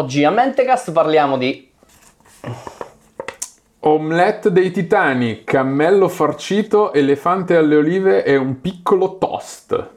Oggi a Mentecast parliamo di Omelette dei titani, cammello farcito, elefante alle olive e un piccolo toast.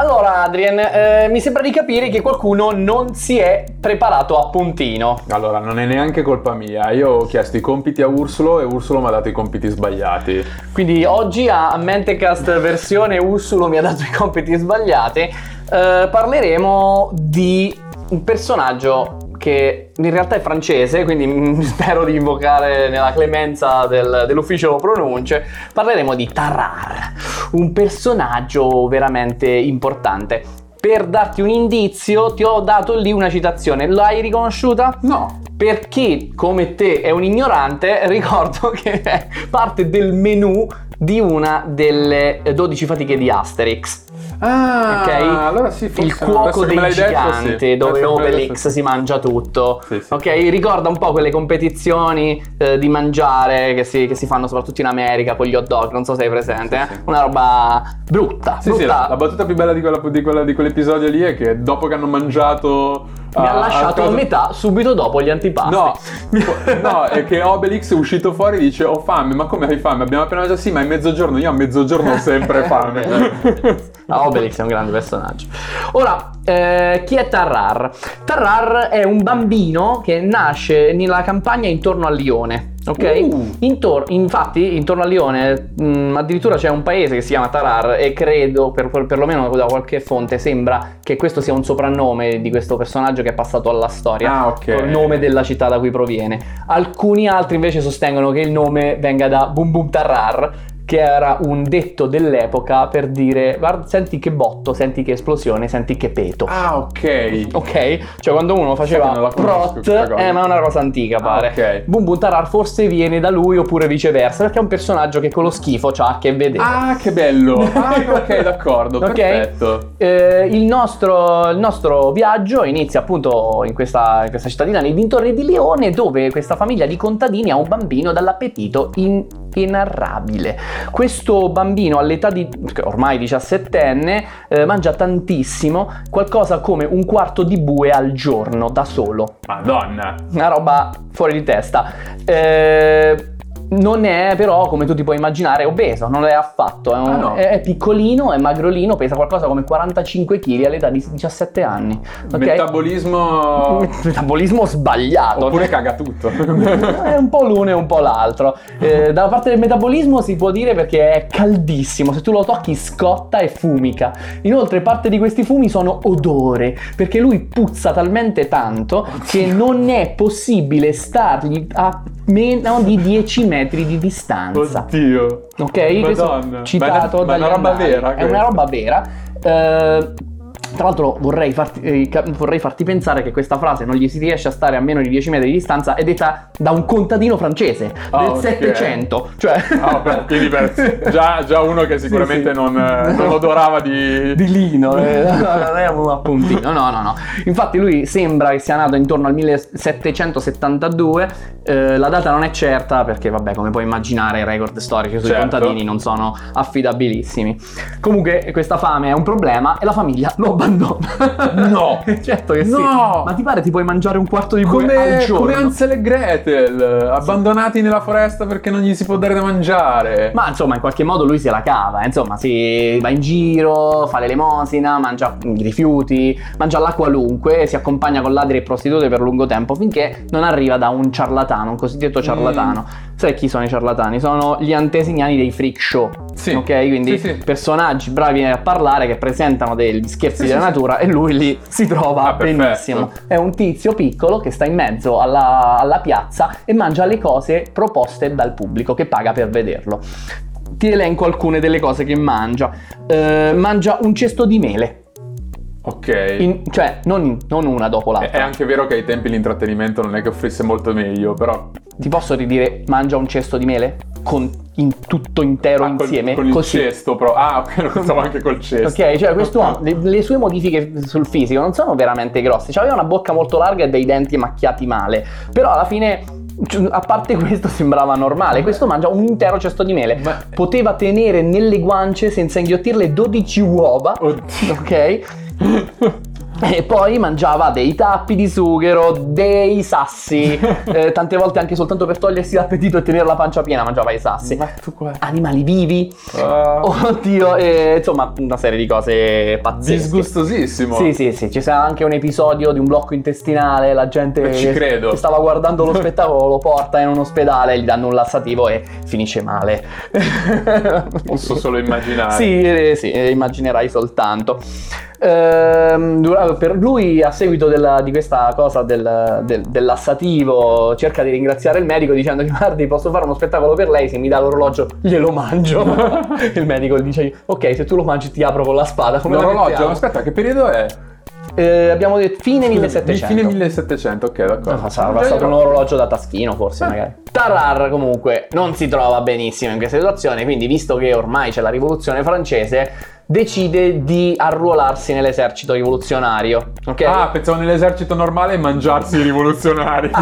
Allora, Adrien, eh, mi sembra di capire che qualcuno non si è preparato a puntino. Allora, non è neanche colpa mia. Io ho chiesto i compiti a Ursulo e Ursulo mi ha dato i compiti sbagliati. Quindi oggi a Mentecast versione Ursulo mi ha dato i compiti sbagliati. Eh, parleremo di un personaggio che in realtà è francese, quindi spero di invocare nella clemenza del, dell'ufficio pronunce. Parleremo di Tarrar, un personaggio veramente importante. Per darti un indizio, ti ho dato lì una citazione. L'hai riconosciuta? No. Per chi come te è un ignorante, ricordo che è parte del menu di una delle 12 fatiche di Asterix. Ah, Ok? allora sì, forse il cuoco dei l'hai detto, giganti sì. dove Obelix si mangia tutto Sì, sì. ok ricorda un po' quelle competizioni eh, di mangiare che si, che si fanno soprattutto in America con gli hot dog non so se hai presente eh? una roba brutta Sì, sì, brutta. la, la battuta più bella di, quella- di quella- di quell'episodio lì è che dopo che hanno mangiato... mi ha ah, lasciato a a casa- metà subito dopo gli antipasti No, no, è che Obelix è uscito fuori e dice ho fame, ma come hai fame? Abbiamo appena mangiato, sì, ma è mezzogiorno, io a mezzogiorno ho sempre fame. Ah, Obelix è un grande personaggio. Ora, eh, chi è Tarrar? Tarrar è un bambino che nasce nella campagna intorno a Lione. Ok? Uh. Intor- infatti, intorno a Lione, mh, addirittura c'è un paese che si chiama Tarrar e credo, per, per- perlomeno da qualche fonte, sembra che questo sia un soprannome di questo personaggio che è passato alla storia. Ah, ok. Col nome della città da cui proviene. Alcuni altri invece sostengono che il nome venga da Bum Bum Tarrar, che era un detto dell'epoca per dire guarda, senti che botto, senti che esplosione, senti che peto. Ah, ok. Ok? Cioè quando uno faceva prot, eh, ma è una cosa antica Ah, pare. ok. Bum Bum Tarar forse viene da lui oppure viceversa, perché è un personaggio che con lo schifo c'ha a che vedere. Ah, che bello. Ah, ok, d'accordo, Ok? perfetto. Eh, il, nostro, il nostro viaggio inizia appunto in questa, in questa cittadina nei dintorni di Lione dove questa famiglia di contadini ha un bambino dall'appetito inenarrabile. Questo bambino all'età di ormai 17enne eh, mangia tantissimo, qualcosa come un quarto di bue al giorno da solo. Madonna. Una roba fuori di testa. Eh, non è però, come tu ti puoi immaginare, obeso, non è affatto. È, un- Ah, no. è- è piccolino, è magrolino, pesa qualcosa come 45 kg all'età di 17 anni. Ok? Metabolismo... Metabolismo sbagliato. Oppure caga tutto. È un po' l'uno e un po' l'altro. Eh, dalla parte del metabolismo si può dire perché è caldissimo, se tu lo tocchi scotta e fumica. Inoltre parte di questi fumi sono odore, perché lui puzza talmente tanto che non è possibile stargli a meno di 10 metri di distanza. Oddio. Ok? Questo Madonna. citato Ma è una- ma è una roba vera È una questa? roba vera. Eh, tra l'altro vorrei farti, eh, vorrei farti pensare che questa frase non gli si riesce a stare a meno di 10 metri di distanza è detta da un contadino francese Ah, del ok. 700. Cioè... Ah, vabbè, quindi per- già, già uno che sicuramente sì. Non, eh, non odorava di... di lino, eh, un appuntino, no, no, no. Infatti lui sembra che sia nato intorno al 1772, eh, la data non è certa perché vabbè, come puoi immaginare i record storici sui Certo. contadini non sono affidabilissimi. Comunque questa fame è un problema e la famiglia lo abbandona. No! certo che sì. No! Ma ti pare ti puoi mangiare un quarto di bue al Come, giorno? come Ansel e Gretel, abbandonati nella foresta perché non gli si può dare da mangiare. Ma insomma, in qualche modo lui se la cava, eh. insomma, si va in giro, fa l'elemosina, mangia i rifiuti, mangia la qualunque, si accompagna con ladri e prostitute per lungo tempo finché non arriva da un ciarlatano, un cosiddetto ciarlatano. Sai chi sono i ciarlatani? Sono gli antesignani dei freak show. Sì. Ok, quindi Sì, sì. personaggi bravi a parlare che presentano degli scherzi della natura e lui lì si trova Ah, perfetto. benissimo. È un tizio piccolo che sta in mezzo alla, alla piazza e mangia le cose proposte dal pubblico che paga per vederlo. Ti elenco alcune delle cose che mangia. Eh, mangia un cesto di mele, Ok. In- cioè non, in- non una dopo l'altra. è anche vero che ai tempi l'intrattenimento non è che offrisse molto meglio, però Ti posso ridire mangia un cesto di mele? Con in tutto intero Ah, col- insieme? con il così. cesto però. Ah, ok, lo pensavo anche col cesto. Ok, cioè quest'uomo, le, le sue modifiche sul fisico non sono veramente grosse. Cioè, aveva una bocca molto larga e dei denti macchiati male. Però alla fine Cioè, A parte questo sembrava normale, questo mangia un intero cesto di mele. Poteva tenere nelle guance senza inghiottirle 12 uova. Oddio. Ok? E poi mangiava dei tappi di sughero, dei sassi, eh, tante volte anche soltanto per togliersi l'appetito e tenere la pancia piena mangiava i sassi. Ma tu qua. Animali vivi, Ah, oddio, e, insomma una serie di cose pazzesche. disgustosissimo. Sì, sì, sì, ci sarà anche un episodio di un blocco intestinale, la gente Eh, ci credo. che stava guardando lo spettacolo lo porta in un ospedale, gli danno un lassativo e finisce male. Posso solo immaginare. Sì, eh, sì, eh, immaginerai soltanto. Ehm, per lui, a seguito della- di questa cosa del, del- del lassativo, cerca di ringraziare il medico dicendogli: Guardi, posso fare uno spettacolo per lei? Se mi dà l'orologio, glielo mangio. il medico gli dice: Ok, se tu lo mangi, ti apro con la spada. Come L'orologio, mettiamo?" aspetta, che periodo è? Eh, abbiamo detto fine 1700. Fine 1700, ok, d'accordo. Ah, Sarà stato un orologio da taschino, forse, magari. Tarar, comunque, non si trova benissimo in questa situazione, quindi, visto che ormai c'è la rivoluzione francese, decide di arruolarsi nell'esercito rivoluzionario. Ok? Ah, pensavo nell'esercito normale mangiarsi i rivoluzionari.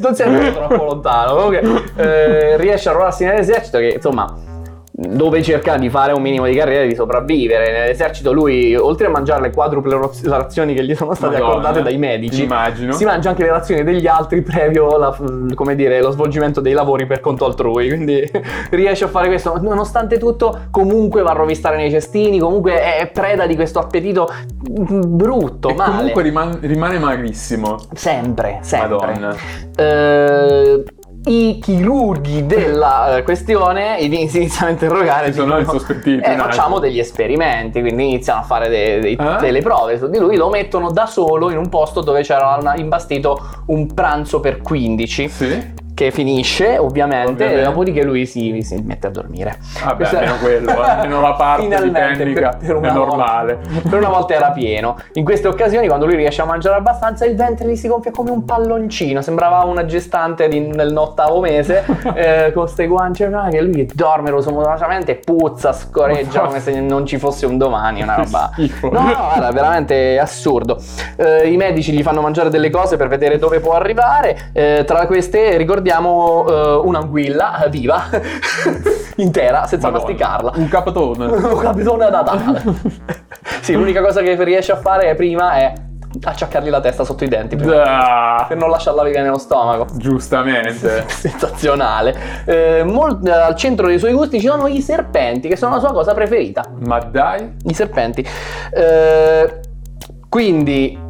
Non si è andato troppo lontano. Comunque, eh, riesce a arruolarsi nell'esercito, che insomma. Dove cerca di fare un minimo di carriera e di sopravvivere. Nell'esercito lui, oltre a mangiare le quadruple raz- razioni che gli sono state Madonna, accordate dai medici, Immagino. si mangia anche le razioni degli altri previo la- come dire, lo svolgimento dei lavori per conto altrui. Quindi riesce a fare questo. Nonostante tutto, comunque va a rovistare nei cestini. Comunque è preda di questo appetito brutto, e male. comunque riman- rimane magrissimo. Sempre, sempre. Madonna. Eh, I chirurghi della eh, questione si iniziano a interrogare. Ci sono dicono, sospettiti, "Eh, no?" facciamo degli esperimenti, quindi iniziano a fare de- dei- Ah. delle prove su di lui. Lo mettono da solo in un posto dove c'era una- imbastito un pranzo per 15. Sì? Che finisce ovviamente, Ovviamente. e dopodiché lui si, si mette a dormire. Vabbè, Questa- almeno quello, almeno la parte Finalmente, tecnica per- per una è volta- normale. per una volta era pieno. In queste occasioni, quando lui riesce a mangiare abbastanza, il ventre gli si gonfia come un palloncino. Sembrava una gestante di- nell'ottavo mese eh, con queste guance. Che lui che dorme rosomosamente, puzza, scoreggia come se non ci fosse un domani. Una roba. No, no, guarda, veramente assurdo. Eh, I medici gli fanno mangiare delle cose per vedere dove può arrivare. Eh, tra queste ricordiamo eh, un'anguilla eh, viva, intera, senza Madonna. masticarla. Un capitone. Un capitone da Natale. sì, l'unica cosa che riesce a fare prima è acciaccargli la testa sotto i denti per, Ah, per non lasciarla viva nello stomaco. giustamente. Sensazionale. Eh, mol- eh, al centro dei suoi gusti ci sono i serpenti, che sono la sua cosa preferita. Ma dai. I serpenti. Eh, quindi.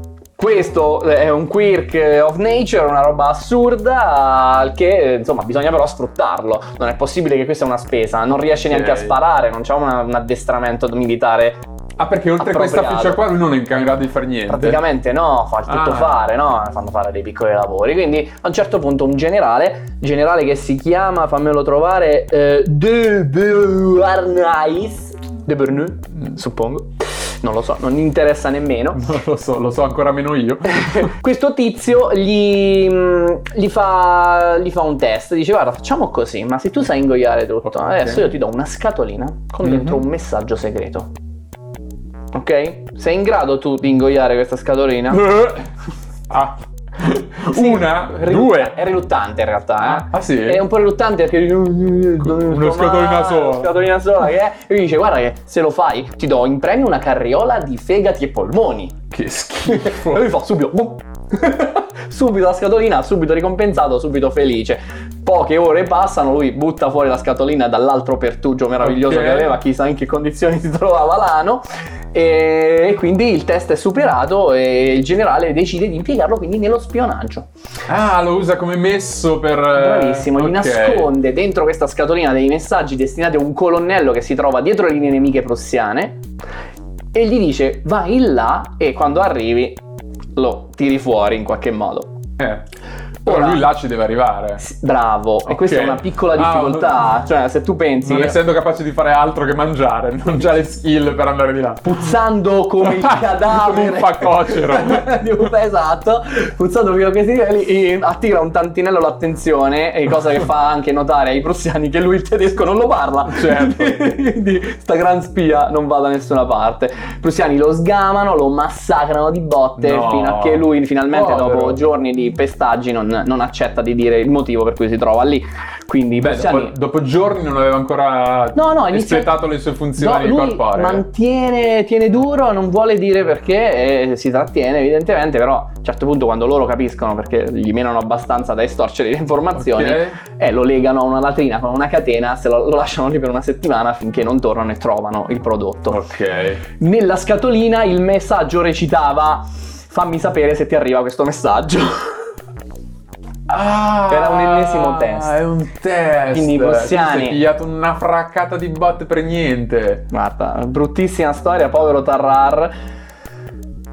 Questo è un quirk of nature, una roba assurda che insomma bisogna però sfruttarlo. Non è possibile che questa è una spesa, non riesce neanche a sparare, non c'è una- un addestramento militare Ah, perché oltre a questa feature qua lui non è in grado di fare niente. Praticamente no, fa il tutto Ah. fare, no? Fanno fare dei piccoli lavori. Quindi a un certo punto un generale, generale che si chiama, fammelo trovare, eh, De Beauharnais, De Berneux, suppongo. Non lo so, non interessa nemmeno. Non lo so, lo so ancora meno io. Questo tizio gli, mh, gli fa, gli fa un test, dice guarda facciamo così, ma se tu sai ingoiare tutto, Ok. adesso io ti do una scatolina con dentro Mhm. un messaggio segreto. Ok? Sei in grado tu di ingoiare questa scatolina? ah. Sì, Una, rilu- due. È riluttante in realtà, eh. Ah, sì? È un po' riluttante perché Una scatolina sola. Una scatolina sola che è. E lui dice guarda che se lo fai ti do in premio una carriola di fegati e polmoni. Che E schifo. lui fa subito subito la scatolina, subito ricompensato, subito felice. Poche ore passano, lui butta fuori la scatolina dall'altro pertugio meraviglioso Ok. che aveva, chissà in che condizioni si trovava l'ano. E, quindi il test è superato e il generale decide di impiegarlo quindi nello spionaggio. Ah, lo usa come messo per... eh, Bravissimo, gli ok. nasconde dentro questa scatolina dei messaggi destinati a un colonnello che si trova dietro le linee nemiche prussiane e gli dice vai in là e quando arrivi lo tiri fuori in qualche modo. Eh. Ora- lui là ci deve arrivare. Bravo, e Ok. questa è una piccola Ah, difficoltà, cioè se tu pensi Non essendo capace di fare altro che mangiare, non c'ha le skill per andare di là. puzzando come il cadavere Come un facocero. esatto puzzando fino a questi livelli e attira un tantinello l'attenzione e cosa che fa anche notare ai prussiani che lui il tedesco non lo parla Certo. quindi sta gran spia non va da nessuna parte i prussiani lo sgamano lo massacrano di botte No. fino a che lui finalmente Povero. dopo giorni di pestaggini non, non, non accetta di dire il motivo per cui si trova lì. Quindi Beh, persiani... dopo, dopo giorni non aveva ancora No, no, inizia- espletato le sue funzioni No, corporee. mantiene tiene duro, non vuole dire perché, e si trattiene evidentemente, però a un certo punto quando loro capiscono perché gli menano abbastanza da estorcere le informazioni, Ok. eh, lo legano a una latrina con una catena, se lo, lo lasciano lì per una settimana finché non tornano e trovano il prodotto. Ok. Nella scatolina il messaggio recitava fammi sapere se ti arriva questo messaggio. Ah, Era un ennesimo test. È un test. Quindi i Tu persiani- Si è pigliato una fraccata di botte per niente. Guarda, bruttissima storia, povero Tarrar.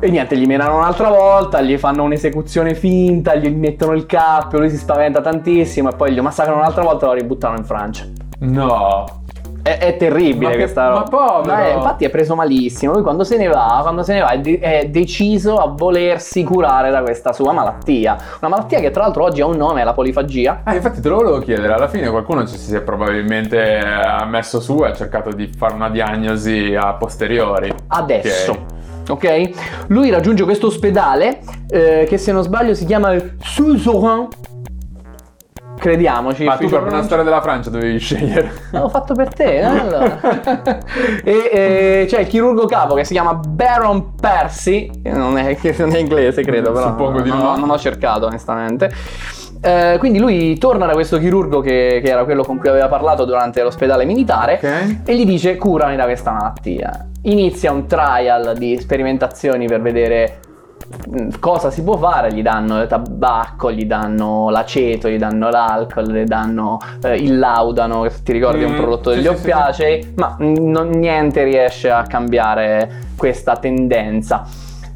E niente, gli menano un'altra volta, gli fanno un'esecuzione finta, gli mettono il cappio, lui si spaventa tantissimo e poi gli massacrano un'altra volta e lo ributtano in Francia. No. È, è terribile Ma che- questa ma roba. povero! è- infatti è preso malissimo. Lui quando se ne va, quando se ne va è, de- è deciso a volersi curare da questa sua malattia. Una malattia che tra l'altro oggi ha un nome, è la polifagia. Ah, infatti te lo volevo chiedere, alla fine qualcuno ci si è probabilmente eh, messo su e ha cercato di fare una diagnosi a posteriori. adesso. Ok? Lui raggiunge questo ospedale eh, che se non sbaglio si chiama Suzerain. Crediamoci. Ma tu per una storia della Francia dovevi scegliere. L'ho fatto per te, eh, allora. e eh, c'è il chirurgo capo che si chiama Baron Percy, non è, che non è inglese credo, però Suppongo di non, no. non ho cercato onestamente. Eh, quindi lui torna da questo chirurgo che, che era quello con cui aveva parlato durante l'ospedale militare Ok. e gli dice curami da questa malattia. Inizia un trial di sperimentazioni per vedere cosa si può fare, gli danno il tabacco, gli danno l'aceto, gli danno l'alcol, gli danno eh, il laudano, che ti ricordi è un Mm, prodotto sì, degli sì, sì, oppiacei, ma mm, non- niente riesce a cambiare questa tendenza.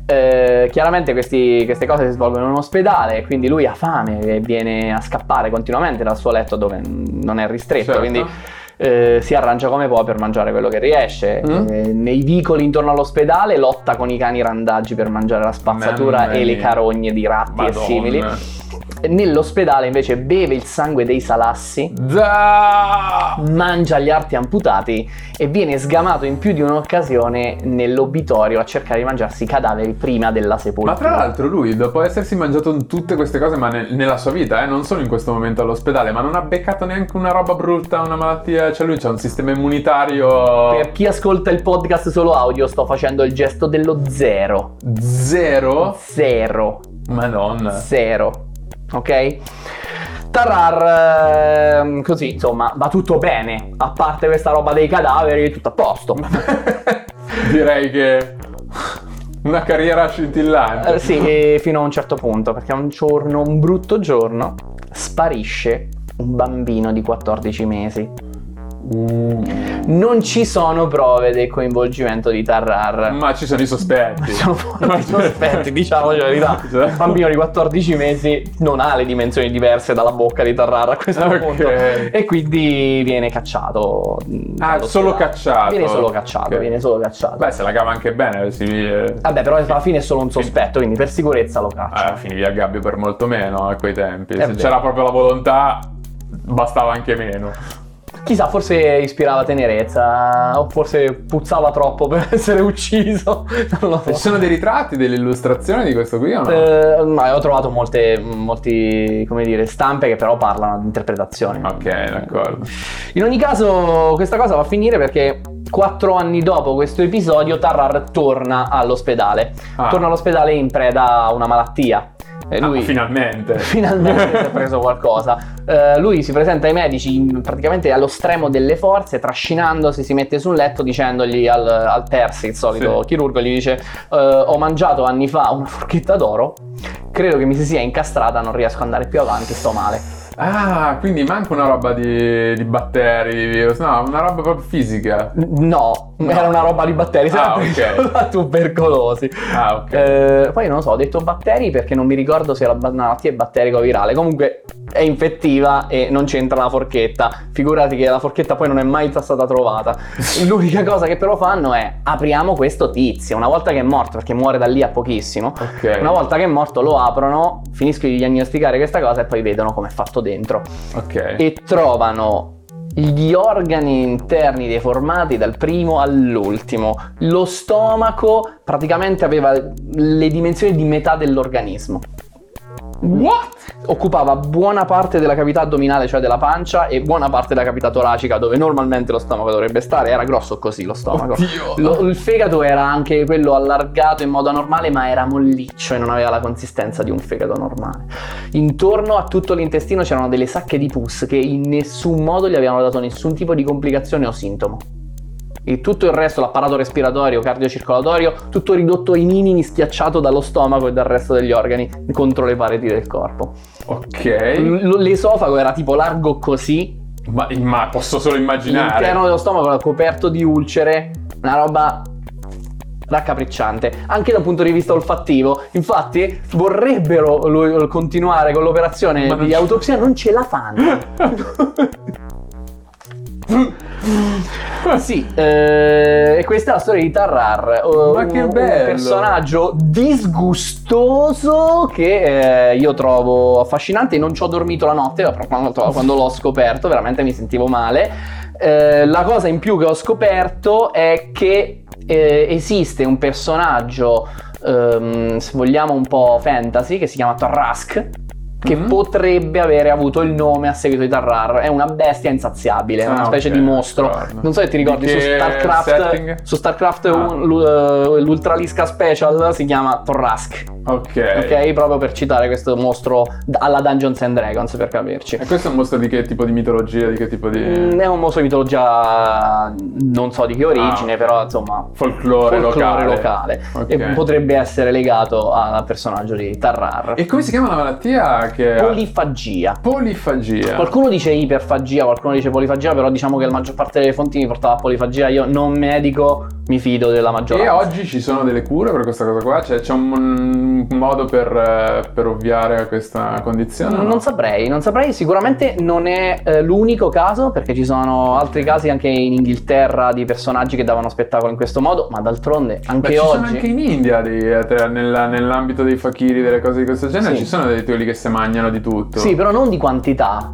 Eh, chiaramente questi- queste cose si svolgono in un ospedale, quindi lui ha fame e viene a scappare continuamente dal suo letto dove mm, non è ristretto, Certo. quindi eh, si arrangia come può per mangiare quello che riesce. Mm. Eh, nei vicoli intorno all'ospedale lotta con i cani randaggi per mangiare la spazzatura Mamma e le carogne di ratti Madonna. e simili. Nell'ospedale invece beve il sangue dei salassi, Da! mangia gli arti amputati e viene sgamato in più di un'occasione nell'obitorio a cercare di mangiarsi i cadaveri prima della Ma sepoltura. tra l'altro lui, dopo essersi mangiato tutte queste cose, ma ne- nella sua vita, eh, non solo in questo momento all'ospedale, ma non ha beccato neanche una roba brutta, una malattia, cioè lui c'ha un sistema immunitario Per chi ascolta il podcast solo audio sto facendo il gesto dello zero. zero. Zero. Madonna. Zero. Ok? Tarrar, ehm, così insomma, va tutto bene. A parte questa roba dei cadaveri, tutto a posto. Direi che una carriera scintillante. Eh, sì, e fino a un certo punto, perché un giorno, un brutto giorno, sparisce un bambino di 14 mesi. Uh, Non ci sono prove del coinvolgimento di Tarrar. ma ci sono i sospetti. Sono fuori i sospetti, diciamo la verità. Cioè- Un bambino di 14 mesi non ha le dimensioni diverse dalla bocca di Tarrar a questo Ok. punto. E quindi viene cacciato. Ah, solo cacciato. Viene solo cacciato, Ok. viene solo cacciato. Beh, se la cava anche bene, si eh, Vabbè, però alla fine è solo un sospetto, quindi per sicurezza lo caccia. eh, finivi a gabbio per molto meno a quei tempi. È Se vero. c'era proprio la volontà, bastava anche meno. Chissà, forse ispirava tenerezza, o forse puzzava troppo per essere ucciso. Non lo Ci so. sono dei ritratti, delle illustrazioni di questo qui o no? Eh, ma ho trovato molte, molti, come dire, stampe che però parlano di interpretazioni. Ok, d'accordo. In ogni caso, questa cosa va a finire perché quattro anni dopo questo episodio, Tarrar torna all'ospedale. Ah. Torna all'ospedale in preda a una malattia. E lui Ah, finalmente. finalmente si è preso qualcosa. Eh, lui si presenta ai medici in- praticamente allo stremo delle forze, trascinandosi, si mette sul letto dicendogli al, al Percy, il solito Sì. chirurgo, gli dice eh, ho mangiato anni fa una forchetta d'oro, credo che mi si sia incastrata, non riesco ad andare più avanti, sto male. Ah, quindi manca una roba di, di batteri, di virus, no, una roba proprio fisica. No, No. era una roba di batteri, Ah, sempre ok. tubercolosi. Ah, ok. Eh, poi non lo so, ho detto batteri perché non mi ricordo se la malattia è batterico-virale. Comunque è infettiva e non c'entra la forchetta. Figurati che la forchetta poi non è mai stata trovata. L'unica cosa che però fanno è apriamo questo tizio. Una volta che è morto, perché muore da lì a pochissimo. Ok. Una volta che è morto lo aprono, finiscono di diagnosticare questa cosa e poi vedono come è fatto dentro. Ok. E trovano gli organi interni deformati dal primo all'ultimo. Lo stomaco praticamente aveva le dimensioni di metà dell'organismo. What? Occupava buona parte della cavità addominale, cioè della pancia, e buona parte della cavità toracica, dove normalmente lo stomaco dovrebbe stare. Era grosso così lo stomaco. Oddio. Lo- il fegato era anche quello allargato in modo normale, ma era molliccio e non aveva la consistenza di un fegato normale. Intorno a tutto l'intestino c'erano delle sacche di pus che in nessun modo gli avevano dato nessun tipo di complicazione o sintomo. E tutto il resto, l'apparato respiratorio, cardiocircolatorio, tutto ridotto ai minimi, schiacciato dallo stomaco e dal resto degli organi contro le pareti del corpo. Ok. L- L'esofago era tipo largo così, Ma, ma posso solo immaginare. L'interno dello stomaco era coperto di ulcere, una roba raccapricciante, anche dal punto di vista olfattivo. Infatti, vorrebbero lo- continuare con l'operazione Ma di autopsia, non ce la fanno. sì, eh, e questa è la storia di Tarrar. eh, Ma che un- bello! Un personaggio disgustoso che eh, io trovo affascinante. Non ci ho dormito la notte proprio quando, quando l'ho scoperto, veramente mi sentivo male. Eh, la cosa in più che ho scoperto è che eh, esiste un personaggio, ehm, se vogliamo un po' fantasy, che si chiama Tarrask. Che Mhm. potrebbe avere avuto il nome a seguito di Tarrar. È una bestia insaziabile, è una Ah, specie ok, di mostro. d'accordo. Non so se ti ricordi, Di su StarCraft, su StarCraft Ah. un- eh, l'Ultralisca Special si chiama Torrask. Ok. Ok, proprio per citare questo mostro alla Dungeons and Dragons, per capirci. E questo è un mostro di che tipo di mitologia? Di che tipo di. Mm, È un mostro di mitologia non so di che origine, Ah, però insomma Folklore, folklore locale. locale. Ok. E potrebbe essere legato al personaggio di Tarrar. E come si chiama la malattia che. Polifagia. Polifagia. Qualcuno dice iperfagia, qualcuno dice polifagia, però diciamo che la maggior parte delle fonti mi portava a polifagia. Io non medico mi fido della E maggioranza. oggi ci sono delle cure per questa cosa qua? Cioè, c'è un, modo per, per ovviare a questa condizione? o Non, no? non saprei, non saprei, sicuramente non è eh, l'unico caso perché ci sono altri casi anche in Inghilterra di personaggi che davano spettacolo in questo modo, ma d'altronde anche Beh, ci oggi... sono anche in India, dei, eh, nell'ambito dei fakiri, delle cose di questo genere, Sì. ci sono dei quelli che si mangiano di tutto. Sì, però non di quantità,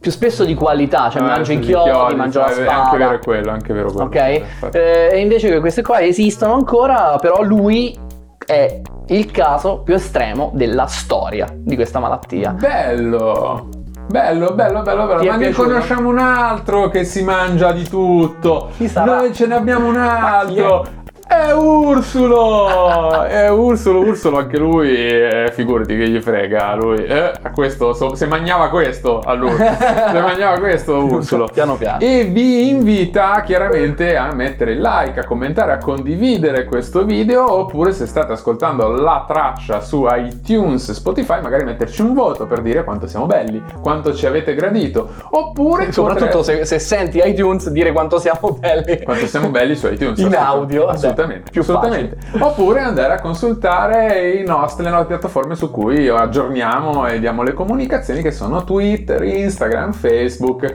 più spesso di qualità, cioè Eh, mangio i sì, chiodi, mangio la sì, spada. È anche vero quello, anche vero quello. Ok? Eh, e invece che queste qua esistono ancora, però lui è il caso più estremo della storia di questa malattia. Bello! Bello, bello, bello, bello. È Ma ne conosciamo un altro che si mangia di tutto. Noi ce ne abbiamo un è? altro. È Ursulo! È Ursulo, Ursulo anche lui, eh, figurati che gli frega, lui, eh, a questo, so- se mangiava questo a lui, se mangiava questo Ursulo. Piano piano. E vi invita chiaramente a mettere like, a commentare, a condividere questo video oppure se state ascoltando la traccia su iTunes, Spotify, magari metterci un voto per dire quanto siamo belli, quanto ci avete gradito. Oppure Soprattutto potreste- se, se senti iTunes dire quanto siamo belli. quanto siamo belli su iTunes. In assolutamente. audio, beh, assolutamente, più assolutamente. Oppure andare a consultare i nostri, le nostre piattaforme su cui aggiorniamo e diamo le comunicazioni che sono Twitter, Instagram, Facebook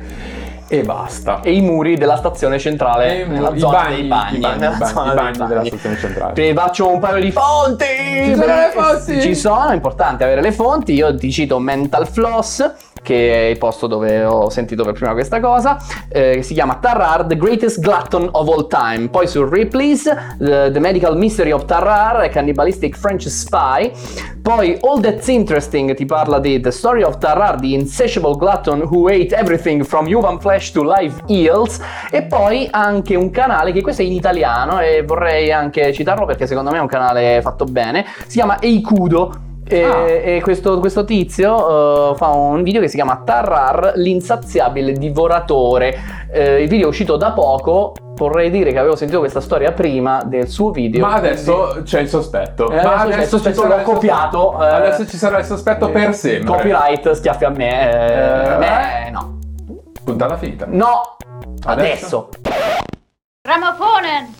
e basta. E i muri della stazione centrale E nella i zona bagni, dei bagni, i bagni, nella bagni, zona bagni della stazione centrale. Ti faccio un paio di fonti. Ci sono le fonti? Ci sono, è importante avere le fonti. Io ti cito Mental Floss, che è il posto dove ho sentito per prima questa cosa, eh, si chiama Tarrar, The Greatest Glutton of All Time. Poi su Ripley's, The, The Medical Mystery of Tarrar, Cannibalistic French Spy. Poi All That's Interesting ti parla di The Story of Tarrar, The Insatiable Glutton Who Ate Everything from Human Flesh to Live Eels. E poi anche un canale che questo è in italiano e vorrei anche citarlo perché secondo me è un canale fatto bene. Si chiama Eikudo. E, Ah. e questo, questo tizio eh, fa un video che si chiama Tarrar, l'insaziabile divoratore. Eh, il video è uscito da poco. Vorrei dire che avevo sentito questa storia prima del suo video. Ma adesso c'è il sospetto. Eh, Ma adesso sospetto, ci sarà copiato, sospetto. eh. Adesso ci sarà il sospetto per sempre. Copyright, schiaffi a me. Eh, Eh, beh, no. Puntata finita. No, Adesso? adesso. Grammofonen!